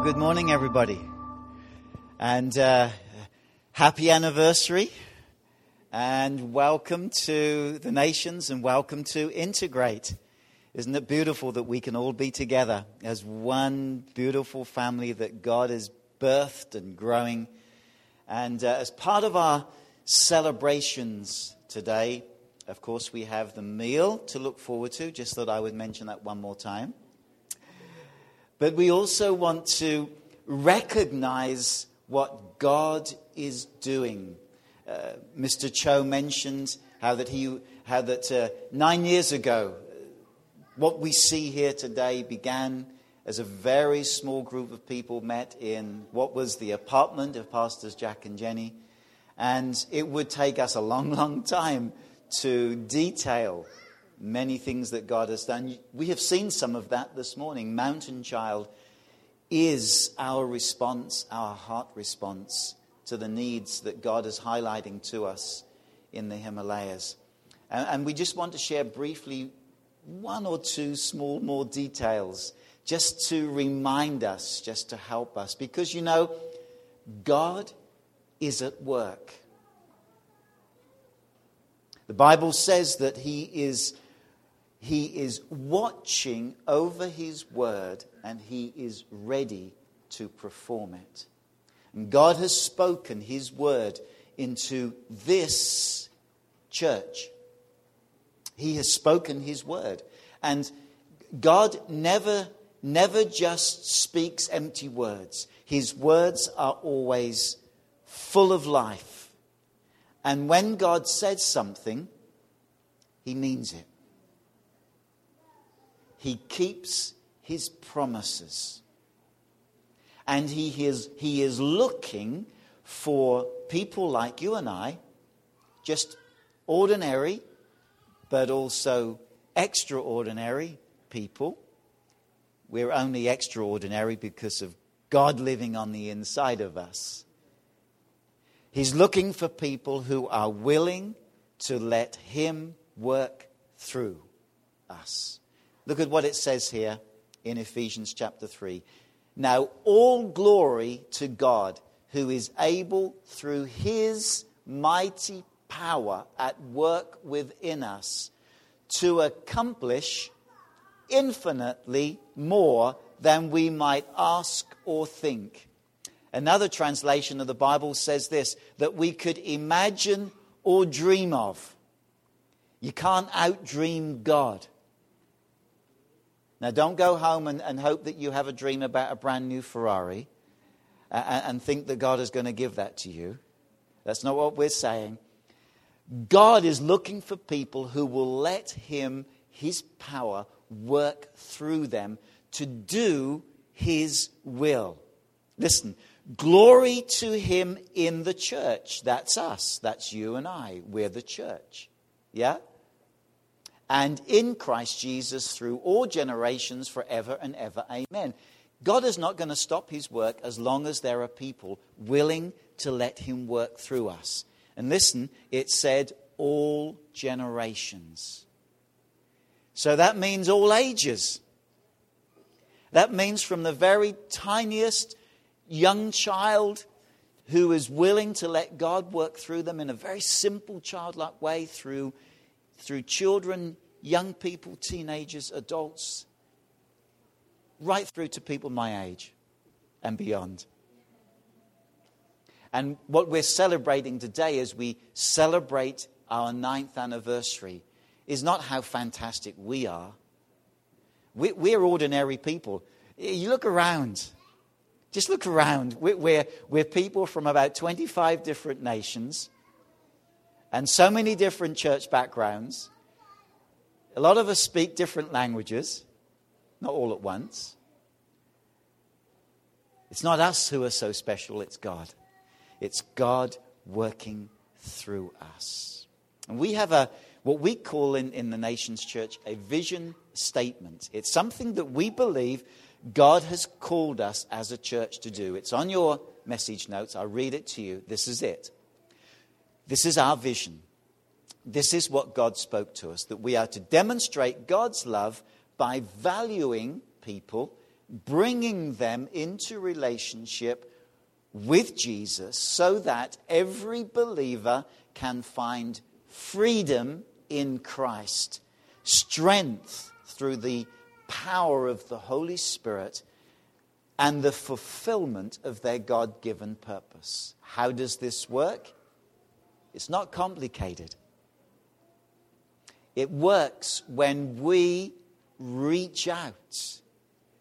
Well, good morning, everybody. And uh, happy anniversary. And welcome to the nations and welcome to Integrate. Isn't it beautiful that we can all be together as one beautiful family that God has birthed and growing? And uh, as part of our celebrations today, of course, we have the meal to look forward to. Just thought I would mention that one more time. But we also want to recognize what God is doing. Uh, Mr. Cho mentioned how that he, how that uh, nine years ago, what we see here today began as a very small group of people met in what was the apartment of Pastors Jack and Jenny. And it would take us a long, long time to detail many things that God has done. We have seen some of that this morning. Mountain Child is our response, our heart response to the needs that God is highlighting to us in the Himalayas. And, and we just want to share briefly one or two small more details just to remind us, just to help us. Because you know, God is at work. The Bible says that He is, he is watching over His word and He is ready to perform it. And God has spoken His word into this church. He has spoken His word. And God never, never just speaks empty words. His words are always full of life and when God says something, he means it. He keeps his promises. And he is, he is looking for people like you and I, just ordinary, but also extraordinary people. We're only extraordinary because of God living on the inside of us. He's looking for people who are willing to let Him work through us. Look at what it says here in Ephesians chapter 3. Now, all glory to God who is able through His mighty power at work within us to accomplish infinitely more than we might ask or think Another translation of the Bible says this that we could imagine or dream of. You can't outdream God. Now, don't go home and, and hope that you have a dream about a brand new Ferrari uh, and, and think that God is going to give that to you. That's not what we're saying. God is looking for people who will let Him, His power, work through them to do His will. Listen, Glory to him in the church. That's us. That's you and I. We're the church. Yeah? And in Christ Jesus through all generations forever and ever. Amen. God is not going to stop his work as long as there are people willing to let him work through us. And listen, it said all generations. So that means all ages. That means from the very tiniest young child who is willing to let God work through them in a very simple, childlike way through, through children, young people, teenagers, adults, right through to people my age and beyond. And what we're celebrating today as we celebrate our ninth anniversary is not how fantastic we are. We're ordinary people. You look around. Just look around. We're, we're, people from about 25 different nations and so many different church backgrounds. A lot of us speak different languages, not all at once. It's not us who are so special, it's God. It's God working through us. And we have a what we call in, in the nation's church a vision statement. It's something that we believe God has called us as a church to do. It's on your message notes. I'll read it to you. This is it. This is our vision. This is what God spoke to us that we are to demonstrate God's love by valuing people, bringing them into relationship with Jesus so that every believer can find freedom in Christ, strength through the power of the Holy Spirit, and the fulfillment of their God given purpose. How does this work? It's not complicated. It works when we reach out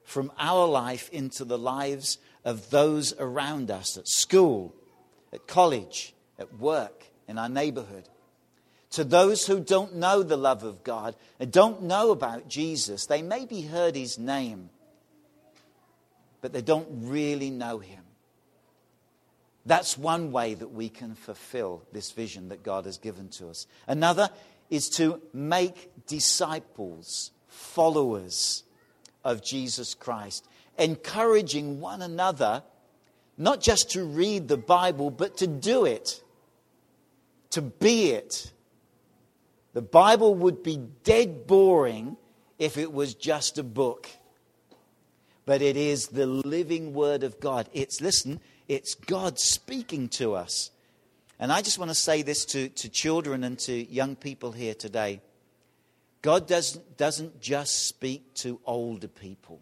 from our life into the lives of those around us at school, at college, at work, in our neighborhood. To those who don't know the love of God and don't know about Jesus, they maybe heard his name, but they don't really know him. That's one way that we can fulfill this vision that God has given to us. Another is to make disciples, followers of Jesus Christ, encouraging one another not just to read the Bible, but to do it, to be it. The Bible would be dead boring if it was just a book. But it is the living Word of God. It's, listen, it's God speaking to us. And I just want to say this to, to children and to young people here today. God doesn't, doesn't just speak to older people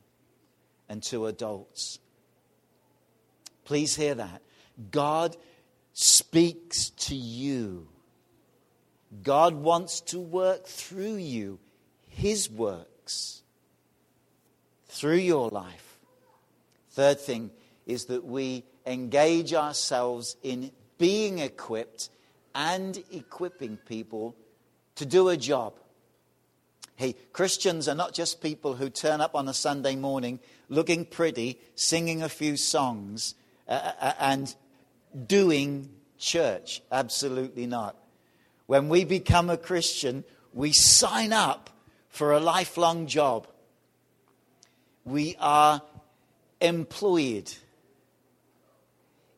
and to adults. Please hear that. God speaks to you. God wants to work through you, His works, through your life. Third thing is that we engage ourselves in being equipped and equipping people to do a job. Hey, Christians are not just people who turn up on a Sunday morning looking pretty, singing a few songs, uh, uh, uh, and doing church. Absolutely not. When we become a Christian, we sign up for a lifelong job. We are employed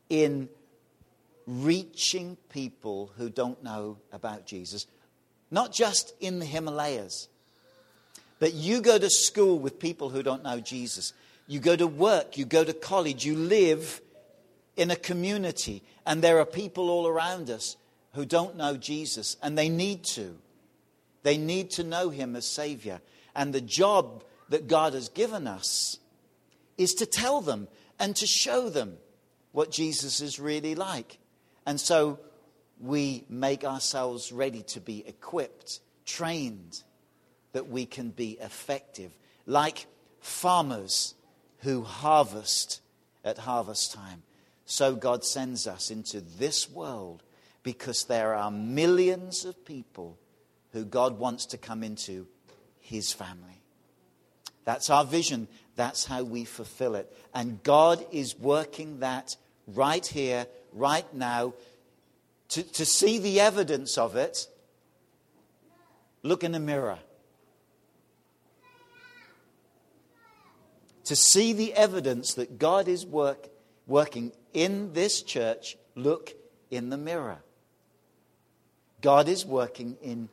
in reaching people who don't know about Jesus, not just in the Himalayas, but you go to school with people who don't know Jesus. You go to work, you go to college, you live in a community, and there are people all around us who don't know Jesus, and they need to. They need to know Him as Savior. And the job that God has given us is to tell them and to show them what Jesus is really like. And so we make ourselves ready to be equipped, trained, that we can be effective, like farmers who harvest at harvest time. So God sends us into this world because there are millions of people who God wants to come into his family. That's our vision. That's how we fulfill it. And God is working that right here, right now. To, to see the evidence of it, look in the mirror. To see the evidence that God is work, working in this church, look in the mirror. God is working in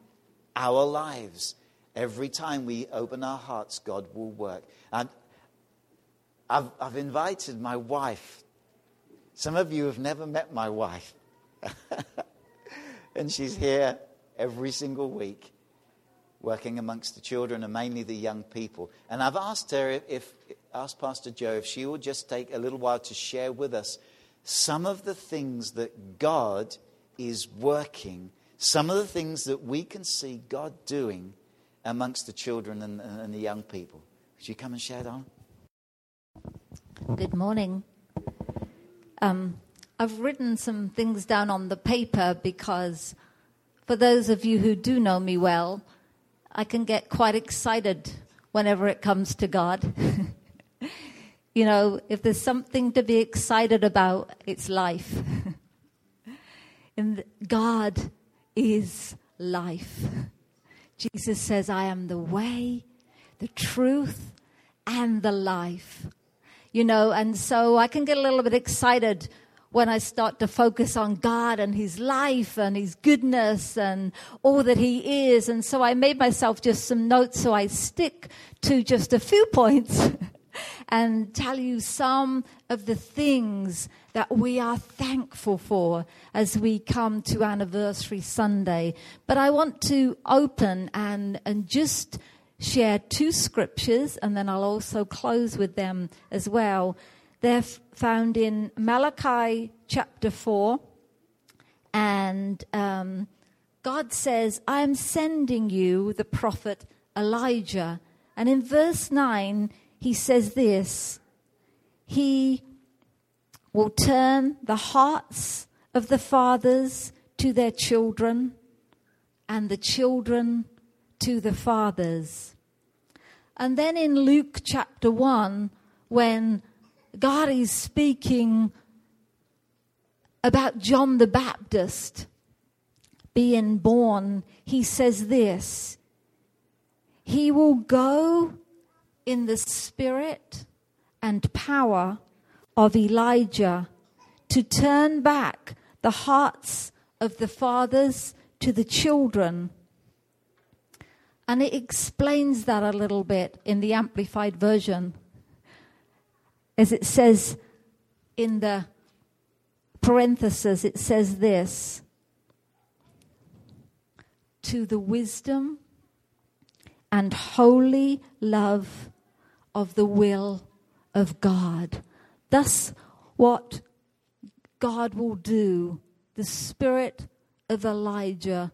our lives. Every time we open our hearts, God will work. And I've, I've invited my wife some of you have never met my wife. and she's here every single week working amongst the children and mainly the young people. And I've asked her if, if asked Pastor Jo if she will just take a little while to share with us some of the things that God is working, some of the things that we can see God doing amongst the children and, and the young people. Would you come and share that? Good morning. Um, I've written some things down on the paper because, for those of you who do know me well, I can get quite excited whenever it comes to God. you know, if there's something to be excited about, it's life. and God is life. Jesus says, I am the way, the truth, and the life you know, and so I can get a little bit excited when I start to focus on God and His life and His goodness and all that He is. And so I made myself just some notes so I stick to just a few points and tell you some of the things that we are thankful for as we come to Anniversary Sunday. But I want to open and, and just share two scriptures, and then I'll also close with them as well. They're f- found in Malachi chapter 4, and um, God says, I am sending you the prophet Elijah. And in verse 9, he says this He will turn the hearts of the fathers to their children, and the children to the fathers. And then in Luke chapter 1, when God is speaking about John the Baptist being born, he says this He will go in the spirit and power of Elijah to turn back the hearts of the fathers to the children. And it explains that a little bit in the Amplified Version. As it says in the parenthesis, it says this to the wisdom and holy love of the will of God. Thus, what God will do, the spirit of Elijah,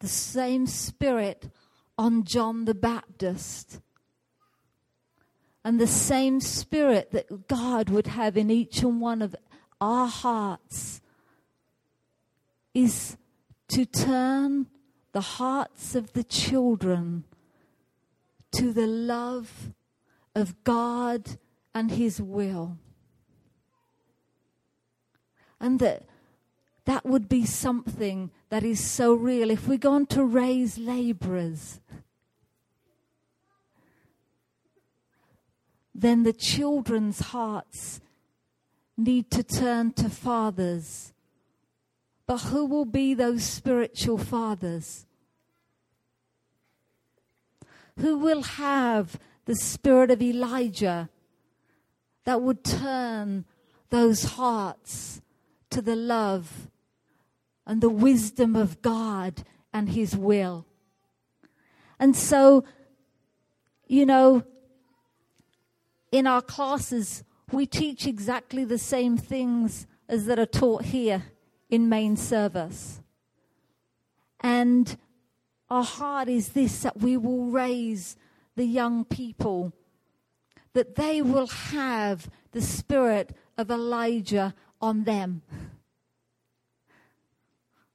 the same spirit on John the Baptist, and the same spirit that God would have in each and one of our hearts is to turn the hearts of the children to the love of God and His will. And that that would be something that is so real. If we're going to raise laborers, then the children's hearts need to turn to fathers. But who will be those spiritual fathers? Who will have the spirit of Elijah that would turn those hearts to the love and the wisdom of God and His will? And so, you know, in our classes, we teach exactly the same things as that are taught here in main service. And our heart is this that we will raise the young people, that they will have the spirit of Elijah on them.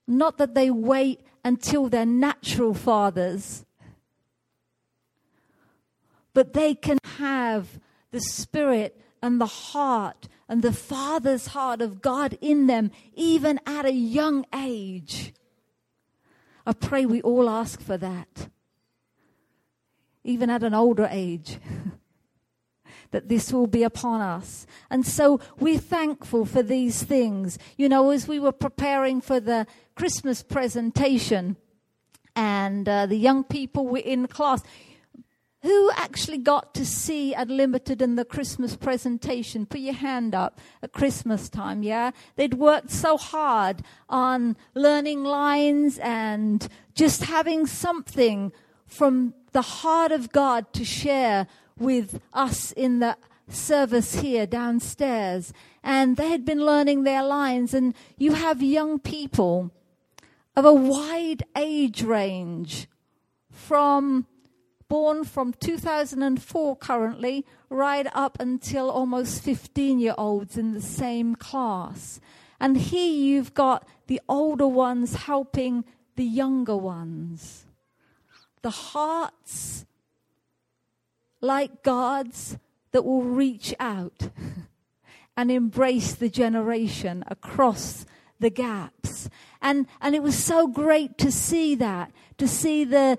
Not that they wait until they're natural fathers, but they can have the spirit and the heart and the father's heart of God in them, even at a young age. I pray we all ask for that, even at an older age. that this will be upon us. And so we're thankful for these things. You know, as we were preparing for the Christmas presentation and uh, the young people were in class, who actually got to see Unlimited in the Christmas presentation? Put your hand up at Christmas time, yeah? They'd worked so hard on learning lines and just having something from the heart of God to share with us in the service here downstairs. And they had been learning their lines, and you have young people of a wide age range from born from 2004 currently, right up until almost 15 year olds in the same class. And here you've got the older ones helping the younger ones. The hearts, like God's, that will reach out and embrace the generation across the gaps. And, and it was so great to see that, to see the,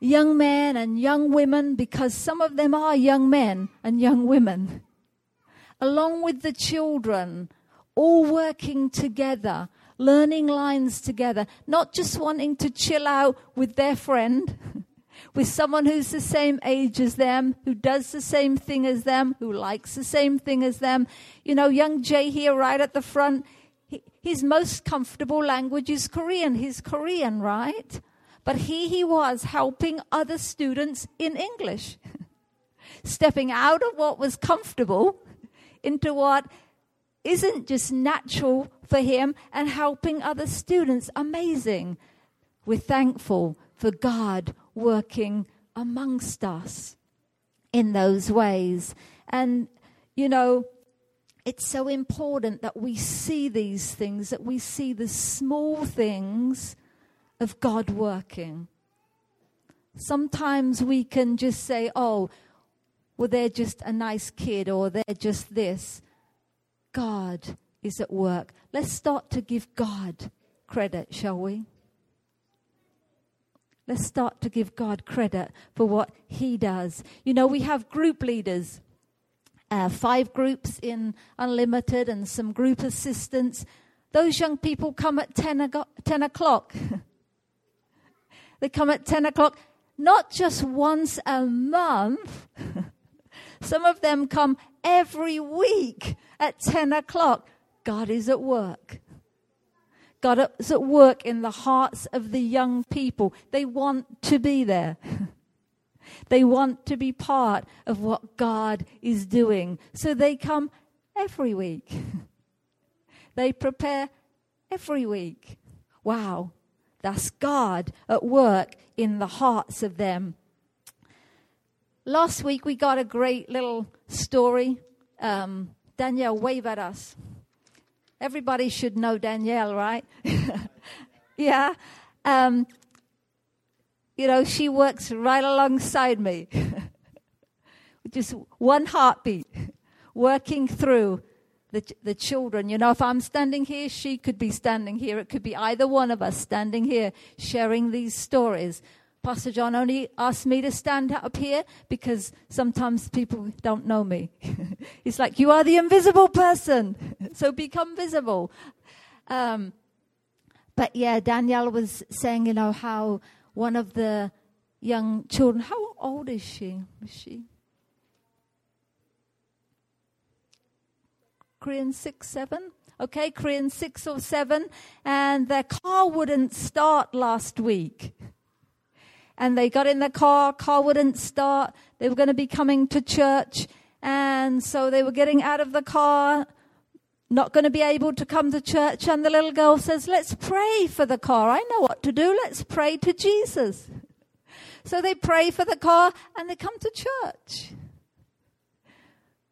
young men and young women, because some of them are young men and young women, along with the children, all working together, learning lines together, not just wanting to chill out with their friend with someone who's the same age as them, who does the same thing as them, who likes the same thing as them. You know, young Jay here right at the front, his most comfortable language is Korean. He's Korean, right? But here he was helping other students in English, stepping out of what was comfortable into what isn't just natural for him and helping other students. Amazing. We're thankful for God working amongst us in those ways. And, you know, it's so important that we see these things, that we see the small things of God working. Sometimes we can just say, oh, well, they're just a nice kid or they're just this. God is at work. Let's start to give God credit, shall we? Let's start to give God credit for what He does. You know, we have group leaders, uh, five groups in Unlimited and some group assistants. Those young people come at 10, 10 o'clock. they come at 10 o'clock, not just once a month. some of them come every week at 10 o'clock. God is at work. God is at work in the hearts of the young people. They want to be there. they want to be part of what God is doing. So they come every week. they prepare every week. Wow, that's God at work in the hearts of them. Last week we got a great little story. Um, Danielle, wave at us. Everybody should know Danielle, right? yeah. Um, you know, she works right alongside me. Just one heartbeat, working through the, the children. You know, if I'm standing here, she could be standing here. It could be either one of us standing here sharing these stories. Pastor John only asked me to stand up here because sometimes people don't know me. He's like, You are the invisible person, so become visible. Um, but yeah, Danielle was saying, you know, how one of the young children, how old is she? Is she? Korean six, seven? Okay, Korean six or seven. And their car wouldn't start last week and they got in the car, car wouldn't start. They were going to be coming to church. And so they were getting out of the car, not going to be able to come to church. And the little girl says, Let's pray for the car. I know what to do. Let's pray to Jesus. So they pray for the car and they come to church.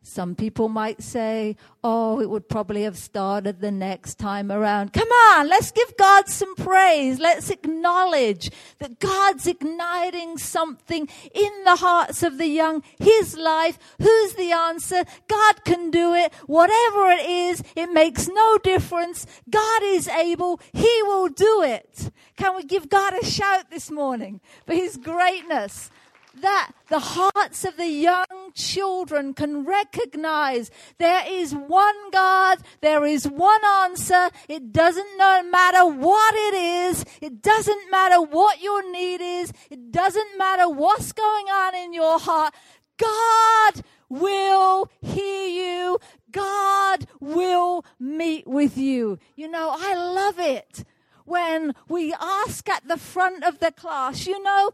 Some people might say, oh, it would probably have started the next time around. Come on, let's give God some praise. Let's acknowledge that God's igniting something in the hearts of the young. His life. Who's the answer? God can do it. Whatever it is, it makes no difference. God is able. He will do it. Can we give God a shout this morning for His greatness? That the hearts of the young children can recognize there is one God, there is one answer. It doesn't matter what it is, it doesn't matter what your need is, it doesn't matter what's going on in your heart. God will hear you. God will meet with you. You know, I love it when we ask at the front of the class, you know,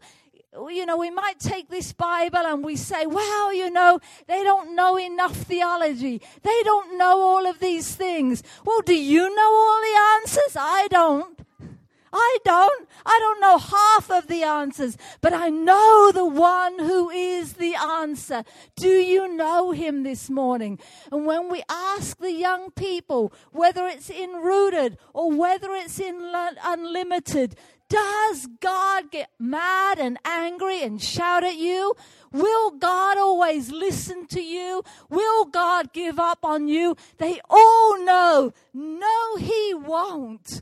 you know, we might take this Bible and we say, well, you know, they don't know enough theology. They don't know all of these things. Well, do you know all the answers? I don't. I don't. I don't know half of the answers, but I know the one who is the answer. Do you know him this morning? And when we ask the young people, whether it's in rooted or whether it's in unlimited, does God get mad and angry and shout at you? Will God always listen to you? Will God give up on you? They all know, no, He won't.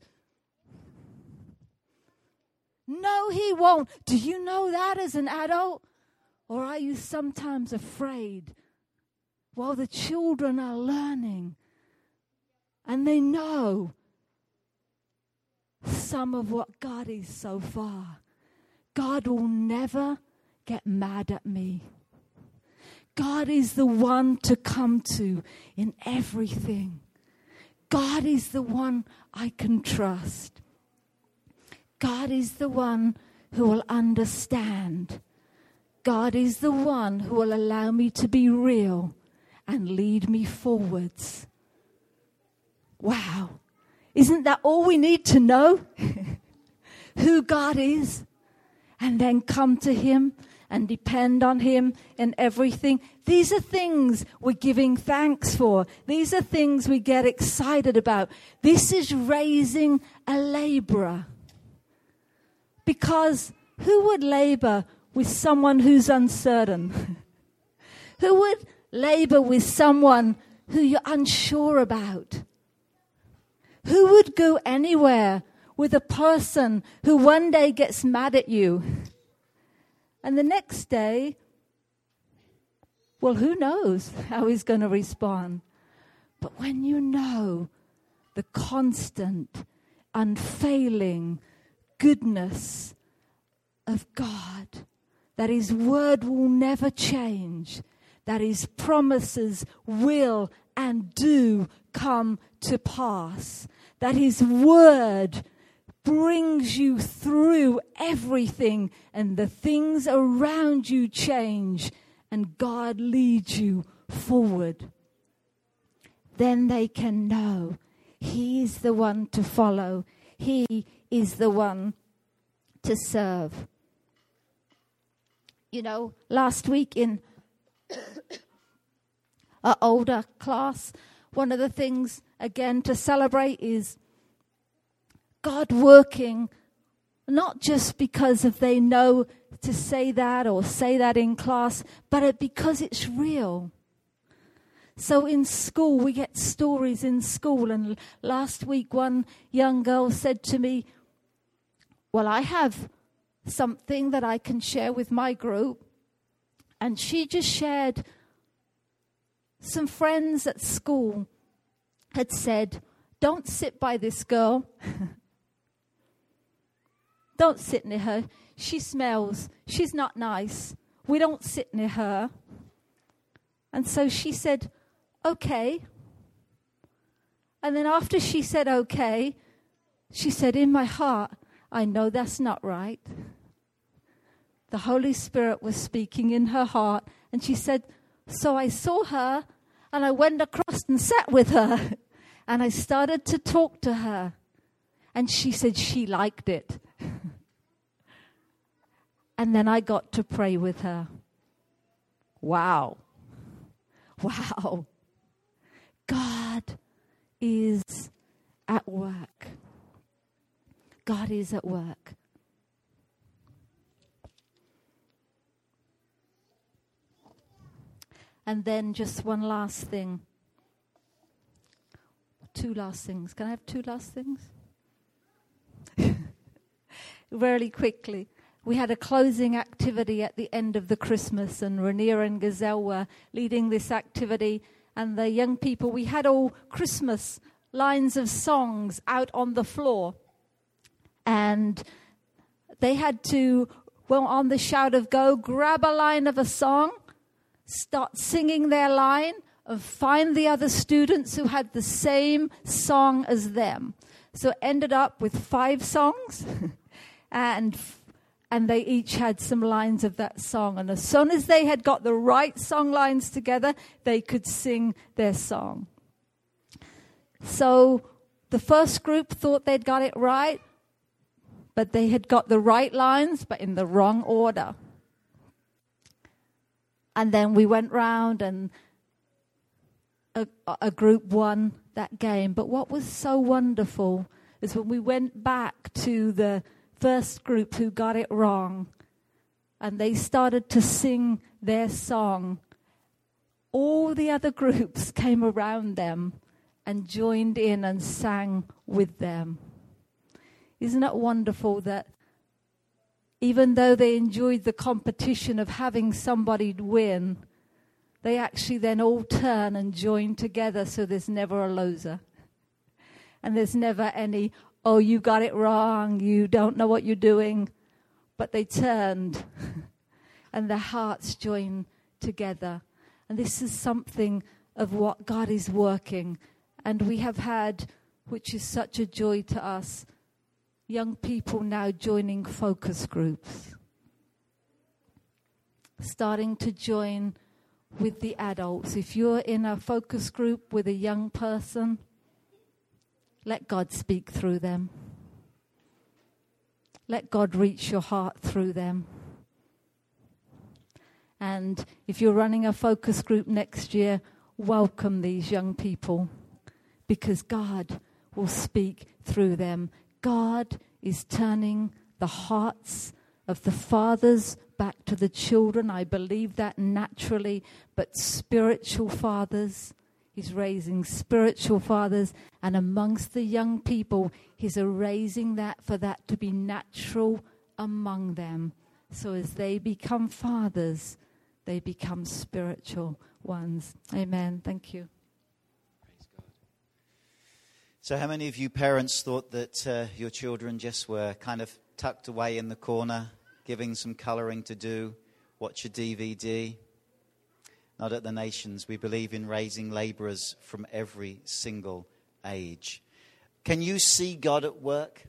No, He won't. Do you know that as an adult? Or are you sometimes afraid while the children are learning and they know some of what God is so far. God will never get mad at me. God is the one to come to in everything. God is the one I can trust. God is the one who will understand. God is the one who will allow me to be real and lead me forwards. Wow. Isn't that all we need to know? who God is? And then come to Him and depend on Him in everything. These are things we're giving thanks for. These are things we get excited about. This is raising a laborer. Because who would labor with someone who's uncertain? who would labor with someone who you're unsure about? Who would go anywhere with a person who one day gets mad at you? And the next day, well, who knows how he's going to respond? But when you know the constant, unfailing goodness of God, that his word will never change, that his promises will and do come to pass, that his word brings you through everything and the things around you change and God leads you forward. Then they can know He is the one to follow, He is the one to serve. You know, last week in our older class, one of the things again to celebrate is God working, not just because of they know to say that or say that in class, but because it's real. So in school, we get stories in school. And last week, one young girl said to me, Well, I have something that I can share with my group. And she just shared some friends at school had said, Don't sit by this girl. Don't sit near her. She smells. She's not nice. We don't sit near her. And so she said, Okay. And then after she said, Okay, she said, In my heart, I know that's not right. The Holy Spirit was speaking in her heart. And she said, So I saw her and I went across and sat with her. And I started to talk to her. And she said she liked it. And then I got to pray with her. Wow. Wow. Is at work. God is at work. And then just one last thing. Two last things. Can I have two last things? really quickly we had a closing activity at the end of the Christmas, and Rainier and Gazelle were leading this activity. And the young people, we had all Christmas lines of songs out on the floor. And they had to, well, on the shout of go, grab a line of a song, start singing their line, and find the other students who had the same song as them. So ended up with five songs. and and they each had some lines of that song. And as soon as they had got the right song lines together, they could sing their song. So the first group thought they'd got it right, but they had got the right lines, but in the wrong order. And then we went round and a, a group won that game. But what was so wonderful is when we went back to the first group who got it wrong and they started to sing their song, all the other groups came around them and joined in and sang with them. Isn't it wonderful that even though they enjoyed the competition of having somebody win, they actually then all turn and join together so there's never a loser. And there's never any, oh, you got it wrong, you don't know what you're doing. but they turned and their hearts joined together. And this is something of what God is working. And we have had, which is such a joy to us, young people now joining focus groups, starting to join with the adults. If you're in a focus group with a young person, let God speak through them. Let God reach your heart through them. And if you're running a focus group next year, welcome these young people because God will speak through them. God is turning the hearts of the fathers back to the children. I believe that naturally, but spiritual fathers. He's raising spiritual fathers, and amongst the young people, he's raising that for that to be natural among them. So as they become fathers, they become spiritual ones. Amen. Thank you. So, how many of you parents thought that uh, your children just were kind of tucked away in the corner, giving some colouring to do, watch a DVD? Not at the nations. We believe in raising labourers from every single age. Can you see God at work?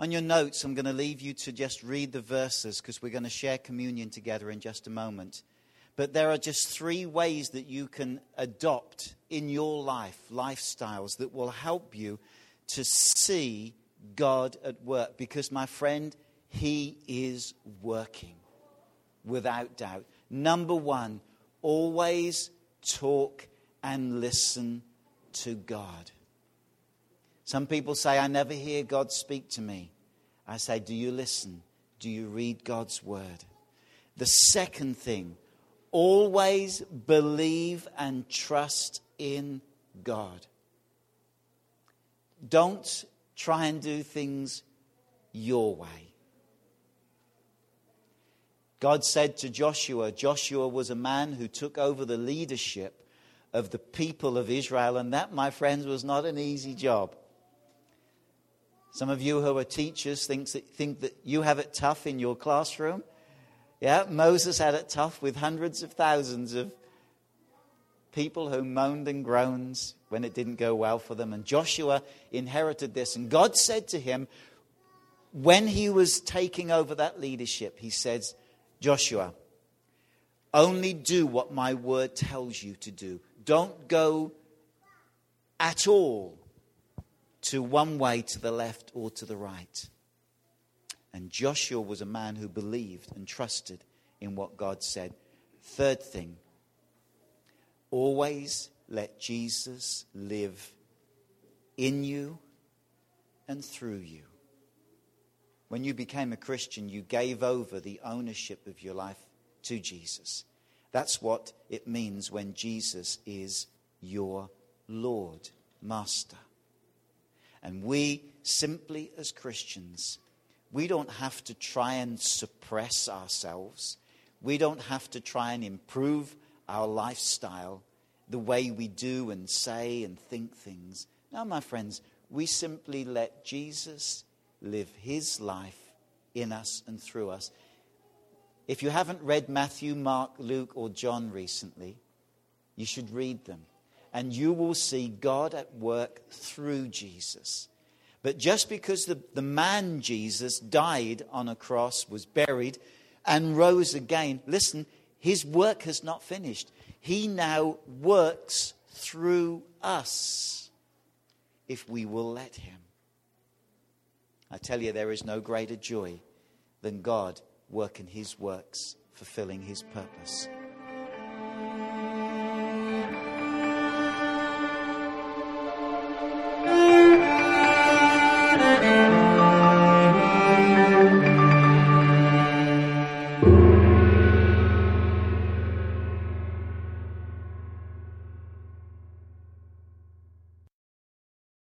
On your notes, I'm going to leave you to just read the verses because we're going to share communion together in just a moment. But there are just three ways that you can adopt in your life lifestyles that will help you to see God at work. Because, my friend, He is working without doubt. Number one, always talk and listen to God. Some people say, I never hear God speak to me. I say, Do you listen? Do you read God's word? The second thing, always believe and trust in God. Don't try and do things your way. God said to Joshua, Joshua was a man who took over the leadership of the people of Israel, and that, my friends, was not an easy job. Some of you who are teachers think that, think that you have it tough in your classroom. Yeah, Moses had it tough with hundreds of thousands of people who moaned and groaned when it didn't go well for them. And Joshua inherited this. And God said to him, when he was taking over that leadership, he says, Joshua, only do what my word tells you to do. Don't go at all to one way to the left or to the right. And Joshua was a man who believed and trusted in what God said. Third thing, always let Jesus live in you and through you. When you became a Christian, you gave over the ownership of your life to Jesus. That's what it means when Jesus is your Lord, Master. And we simply, as Christians, we don't have to try and suppress ourselves. We don't have to try and improve our lifestyle, the way we do and say and think things. No, my friends, we simply let Jesus live his life in us and through us. If you haven't read Matthew, Mark, Luke, or John recently, you should read them and you will see God at work through Jesus. But just because the, the man Jesus died on a cross, was buried, and rose again, listen, his work has not finished. He now works through us if we will let him. I tell you, there is no greater joy than God working his works, fulfilling his purpose.